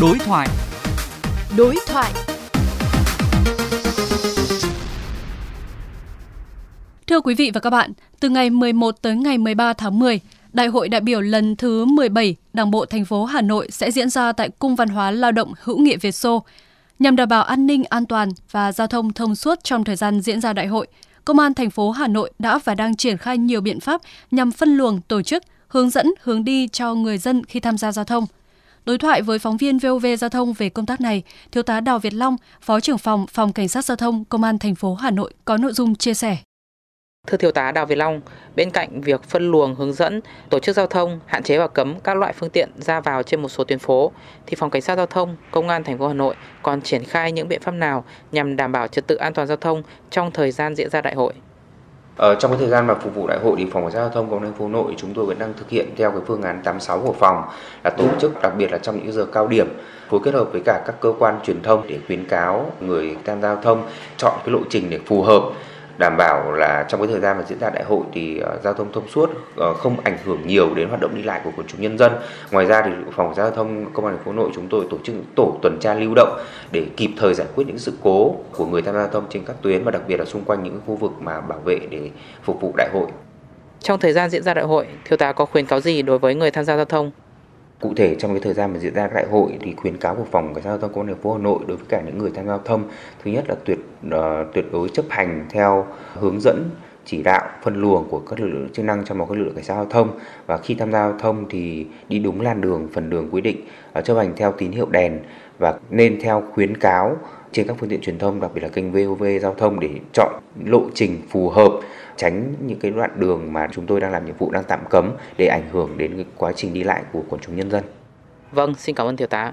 Đối thoại. Đối thoại. Thưa quý vị và các bạn, từ ngày 11 tới ngày 13 tháng 10, Đại hội đại biểu lần thứ 17 Đảng bộ thành phố Hà Nội sẽ diễn ra tại Cung văn hóa lao động hữu nghị Việt Xô. Nhằm đảm bảo an ninh an toàn và giao thông thông suốt trong thời gian diễn ra đại hội, Công an thành phố Hà Nội đã và đang triển khai nhiều biện pháp nhằm phân luồng, tổ chức, hướng dẫn, hướng đi cho người dân khi tham gia giao thông. Đối thoại với phóng viên VOV Giao thông về công tác này, Thiếu tá Đào Việt Long, Phó trưởng phòng Phòng Cảnh sát Giao thông Công an thành phố Hà Nội có nội dung chia sẻ. Thưa Thiếu tá Đào Việt Long, bên cạnh việc phân luồng hướng dẫn, tổ chức giao thông, hạn chế và cấm các loại phương tiện ra vào trên một số tuyến phố, thì Phòng Cảnh sát Giao thông, Công an thành phố Hà Nội còn triển khai những biện pháp nào nhằm đảm bảo trật tự an toàn giao thông trong thời gian diễn ra đại hội? Ờ, trong cái thời gian mà phục vụ đại hội thì phòng cảnh sát giao thông công an thành phố Nội chúng tôi vẫn đang thực hiện theo cái phương án 86 của phòng là tổ chức đặc biệt là trong những giờ cao điểm phối kết hợp với cả các cơ quan truyền thông để khuyến cáo người tham gia giao thông chọn cái lộ trình để phù hợp đảm bảo là trong cái thời gian mà diễn ra đại hội thì uh, giao thông thông suốt uh, không ảnh hưởng nhiều đến hoạt động đi lại của quần chúng nhân dân. Ngoài ra thì phòng giao thông công an thành phố Nội chúng tôi tổ chức tổ tuần tra lưu động để kịp thời giải quyết những sự cố của người tham gia giao thông trên các tuyến và đặc biệt là xung quanh những khu vực mà bảo vệ để phục vụ đại hội. Trong thời gian diễn ra đại hội, thiếu tá có khuyến cáo gì đối với người tham gia giao thông? Cụ thể trong cái thời gian mà diễn ra đại hội thì khuyến cáo của phòng cảnh sát giao thông công an thành phố Hà Nội đối với cả những người tham gia giao thông thứ nhất là tuyệt uh, tuyệt đối chấp hành theo hướng dẫn chỉ đạo phân luồng của các lực lượng chức năng trong một các lực lượng cảnh sát giao thông. Và khi tham gia giao thông thì đi đúng làn đường phần đường quy định uh, chấp hành theo tín hiệu đèn. Và nên theo khuyến cáo trên các phương tiện truyền thông đặc biệt là kênh VOV giao thông để chọn lộ trình phù hợp tránh những cái đoạn đường mà chúng tôi đang làm nhiệm vụ đang tạm cấm để ảnh hưởng đến cái quá trình đi lại của quần chúng nhân dân. Vâng, xin cảm ơn thiếu tá.